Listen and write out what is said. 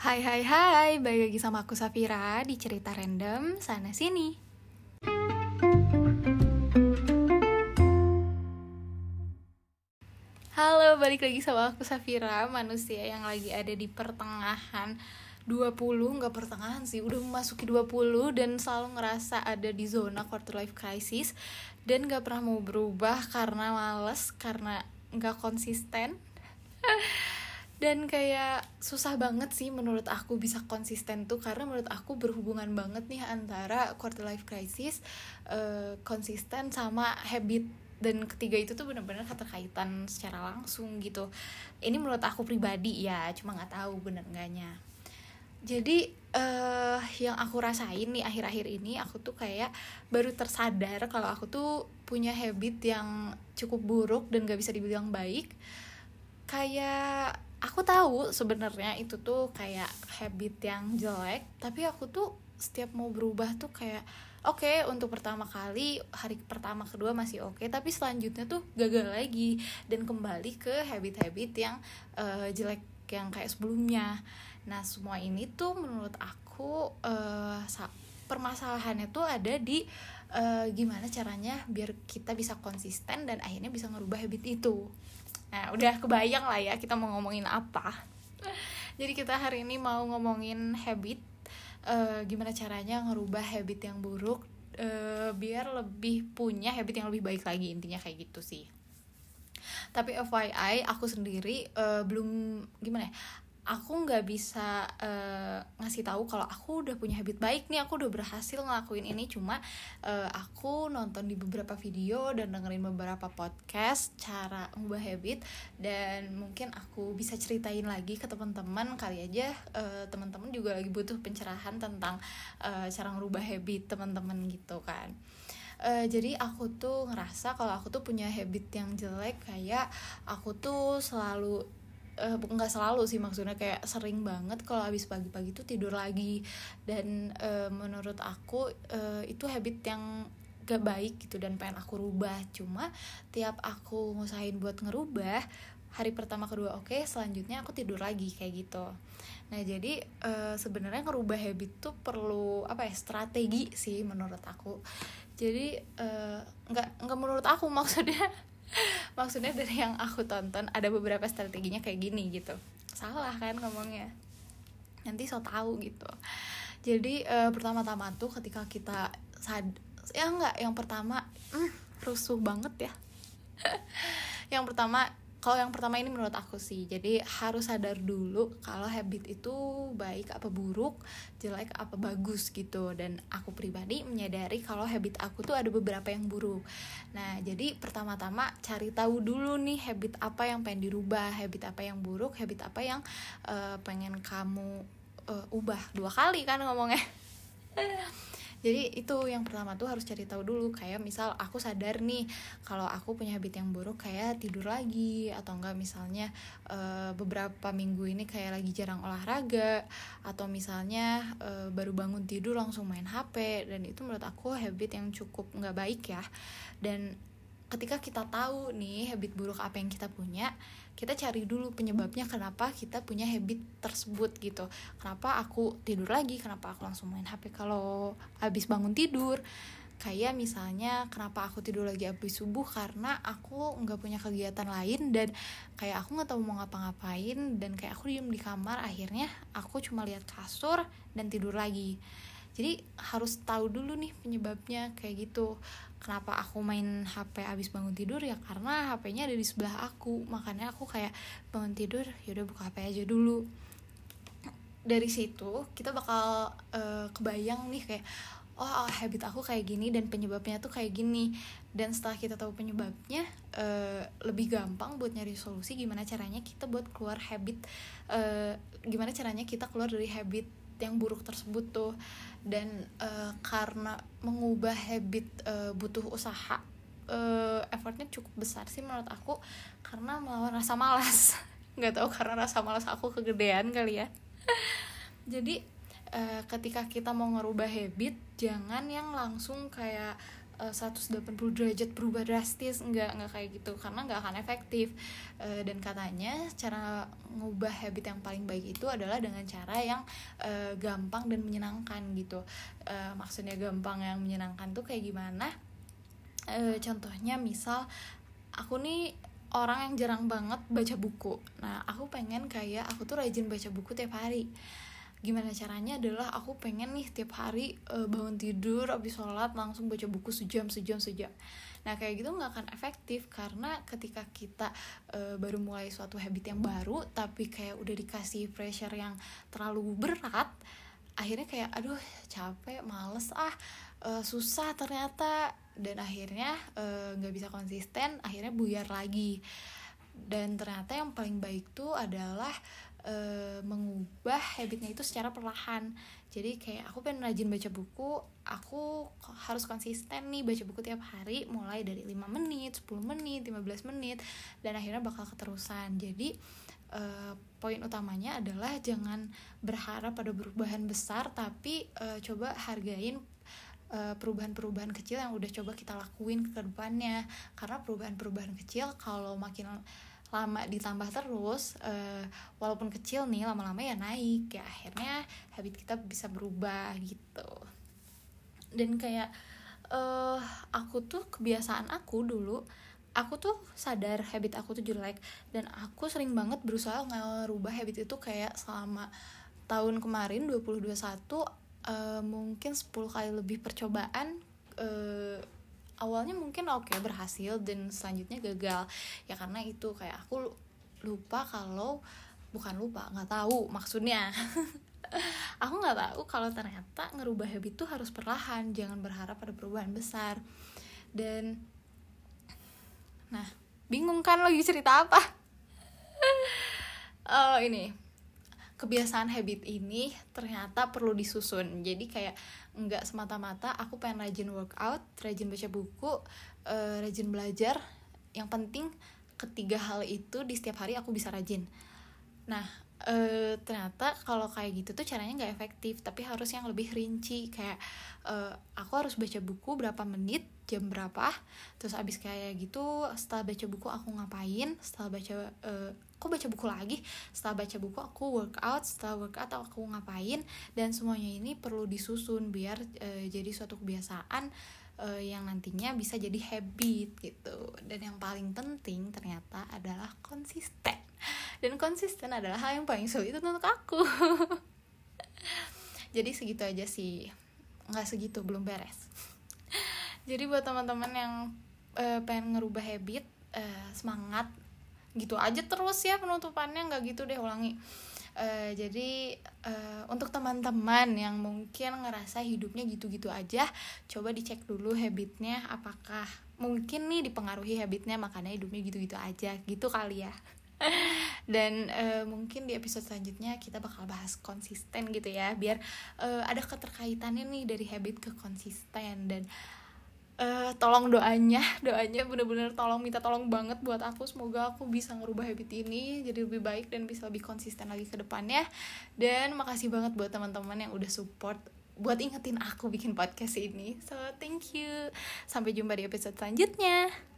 Hai hai hai, balik lagi sama aku Safira di cerita random sana sini. Halo, balik lagi sama aku Safira, manusia yang lagi ada di pertengahan 20, nggak pertengahan sih, udah memasuki 20 dan selalu ngerasa ada di zona quarter life crisis dan gak pernah mau berubah karena males, karena nggak konsisten. dan kayak susah banget sih menurut aku bisa konsisten tuh karena menurut aku berhubungan banget nih antara quarter life crisis uh, konsisten sama habit. Dan ketiga itu tuh benar-benar keterkaitan secara langsung gitu. Ini menurut aku pribadi ya cuma nggak tahu bener enggaknya jadi uh, yang aku rasain nih akhir-akhir ini aku tuh kayak baru tersadar kalau aku tuh punya habit yang cukup buruk dan gak bisa dibilang baik. Kayak aku tahu sebenarnya itu tuh kayak habit yang jelek tapi aku tuh setiap mau berubah tuh kayak oke okay, untuk pertama kali hari pertama kedua masih oke okay, tapi selanjutnya tuh gagal lagi dan kembali ke habit-habit yang uh, jelek yang kayak sebelumnya. Nah semua ini tuh menurut aku uh, permasalahannya tuh ada di uh, gimana caranya biar kita bisa konsisten dan akhirnya bisa ngerubah habit itu Nah, udah kebayang lah ya kita mau ngomongin apa. Jadi kita hari ini mau ngomongin habit, uh, gimana caranya ngerubah habit yang buruk uh, biar lebih punya habit yang lebih baik lagi intinya kayak gitu sih. Tapi FYI aku sendiri uh, belum gimana ya, aku nggak bisa uh, ngasih tahu kalau aku udah punya habit baik nih aku udah berhasil ngelakuin ini. Cuma uh, aku nonton di beberapa video dan dengerin beberapa podcast cara ngubah habit dan mungkin aku bisa ceritain lagi ke teman-teman. Kali aja uh, teman-teman juga lagi butuh pencerahan tentang uh, cara ngerubah habit teman-teman gitu kan. Uh, jadi aku tuh ngerasa kalau aku tuh punya habit yang jelek kayak aku tuh selalu uh, nggak selalu sih maksudnya kayak sering banget kalau habis pagi-pagi tuh tidur lagi. Dan uh, menurut aku uh, itu habit yang gak baik gitu dan pengen aku rubah. Cuma tiap aku ngusahain buat ngerubah hari pertama kedua oke okay, selanjutnya aku tidur lagi kayak gitu. Nah jadi uh, sebenarnya ngerubah habit tuh perlu apa ya strategi sih menurut aku. Jadi nggak uh, nggak menurut aku maksudnya maksudnya dari yang aku tonton ada beberapa strateginya kayak gini gitu. Salah kan ngomongnya. Nanti so tahu gitu. Jadi uh, pertama-tama tuh ketika kita sad ya enggak yang pertama mm, rusuh banget ya. Yang pertama kalau yang pertama ini menurut aku sih jadi harus sadar dulu kalau habit itu baik apa buruk jelek apa bagus gitu. Dan aku pribadi menyadari kalau habit aku tuh ada beberapa yang buruk. Nah jadi pertama-tama cari tahu dulu nih habit apa yang pengen dirubah habit apa yang buruk habit apa yang uh, pengen kamu uh, ubah. Dua kali kan ngomongnya jadi itu yang pertama tuh harus cari tahu dulu kayak misal aku sadar nih kalau aku punya habit yang buruk kayak tidur lagi atau enggak misalnya uh, beberapa minggu ini kayak lagi jarang olahraga atau misalnya uh, baru bangun tidur langsung main HP dan itu menurut aku habit yang cukup nggak baik ya. Dan ketika kita tahu nih habit buruk apa yang kita punya kita cari dulu penyebabnya kenapa kita punya habit tersebut gitu. Kenapa aku tidur lagi? Kenapa aku langsung main hp kalau habis bangun tidur? Kayak misalnya kenapa aku tidur lagi habis subuh? Karena aku nggak punya kegiatan lain dan kayak aku nggak tahu mau ngapa-ngapain dan kayak aku diem di kamar akhirnya aku cuma lihat kasur dan tidur lagi jadi harus tahu dulu nih penyebabnya kayak gitu. Kenapa aku main HP abis bangun tidur? Ya karena HP-nya ada di sebelah aku. Makanya aku kayak bangun tidur yaudah buka HP aja dulu. Dari situ kita bakal uh, kebayang nih kayak oh habit aku kayak gini dan penyebabnya tuh kayak gini. Dan setelah kita tahu penyebabnya uh, lebih gampang buat nyari solusi gimana caranya kita buat keluar habit uh, gimana caranya kita keluar dari habit yang buruk tersebut tuh. Dan uh, karena mengubah habit uh, butuh usaha uh, effortnya cukup besar sih menurut aku karena melawan rasa malas. Nggak tahu karena rasa malas aku kegedean kali ya. Jadi uh, ketika kita mau ngerubah habit jangan yang langsung kayak uh, 180 derajat berubah drastis nggak nggak kayak gitu karena nggak akan efektif. Uh, dan katanya cara ngubah habit yang paling baik itu adalah dengan cara yang uh, gampang dan menyenangkan gitu. Uh, maksudnya gampang yang menyenangkan tuh kayak gimana? Uh, contohnya misal aku nih orang yang jarang banget baca buku. Nah aku pengen kayak aku tuh rajin baca buku tiap hari gimana caranya adalah aku pengen nih tiap hari uh, bangun tidur habis sholat langsung baca buku sejam sejam sejam. Nah kayak gitu nggak akan efektif karena ketika kita uh, baru mulai suatu habit yang baru tapi kayak udah dikasih pressure yang terlalu berat akhirnya kayak aduh capek males ah uh, susah ternyata. Dan akhirnya nggak bisa konsisten akhirnya buyar lagi. Dan ternyata yang paling baik tuh adalah e, mengubah habitnya itu secara perlahan. Jadi kayak aku pengen rajin baca buku aku harus konsisten nih baca buku tiap hari mulai dari 5 menit 10 menit 15 menit dan akhirnya bakal keterusan. Jadi e, poin utamanya adalah jangan berharap pada perubahan besar tapi e, coba hargain perubahan-perubahan kecil yang udah coba kita lakuin ke depannya. Karena perubahan-perubahan kecil kalau makin lama ditambah terus uh, walaupun kecil nih lama-lama ya naik ya akhirnya habit kita bisa berubah gitu. Dan kayak uh, aku tuh kebiasaan aku dulu aku tuh sadar habit aku tuh jelek dan aku sering banget berusaha ngerubah habit itu kayak selama tahun kemarin 2021 uh, mungkin 10 kali lebih percobaan awalnya mungkin oke okay, berhasil dan selanjutnya gagal. Ya karena itu kayak aku lupa kalau bukan lupa nggak tahu maksudnya. Aku nggak tahu kalau ternyata ngerubah habit itu harus perlahan jangan berharap pada perubahan besar. Dan nah bingung kan lagi cerita apa? Uh, ini kebiasaan habit ini ternyata perlu disusun. Jadi kayak nggak semata-mata aku pengen rajin workout rajin baca buku uh, rajin belajar. Yang penting ketiga hal itu di setiap hari aku bisa rajin. Nah uh, ternyata kalau kayak gitu tuh caranya nggak efektif tapi harus yang lebih rinci. Kayak uh, aku harus baca buku berapa menit jam berapa terus abis kayak gitu setelah baca buku aku ngapain setelah baca uh, aku baca buku lagi? Setelah baca buku aku workout setelah workout aku ngapain? Dan semuanya ini perlu disusun biar uh, jadi suatu kebiasaan yang nantinya bisa jadi habit gitu. Dan yang paling penting ternyata adalah konsisten dan konsisten adalah hal yang paling sulit untuk aku. Jadi segitu aja sih. Nggak segitu belum beres. Jadi buat teman-teman yang uh, pengen ngerubah habit uh, semangat gitu aja terus ya penutupannya nggak gitu deh ulangi. Uh, jadi uh, untuk teman-teman yang mungkin ngerasa hidupnya gitu-gitu aja coba dicek dulu habitnya apakah mungkin nih dipengaruhi habitnya makanya hidupnya gitu-gitu aja. Gitu kali ya dan uh, mungkin di episode selanjutnya kita bakal bahas konsisten gitu ya biar uh, ada keterkaitannya nih dari habit ke konsisten. Dan uh, tolong doanya doanya bener-bener tolong minta tolong banget buat aku. Semoga aku bisa ngerubah habit ini jadi lebih baik dan bisa lebih konsisten lagi ke depannya. Dan makasih banget buat teman-teman yang udah support buat ingetin aku bikin podcast ini. So thank you. Sampai jumpa di episode selanjutnya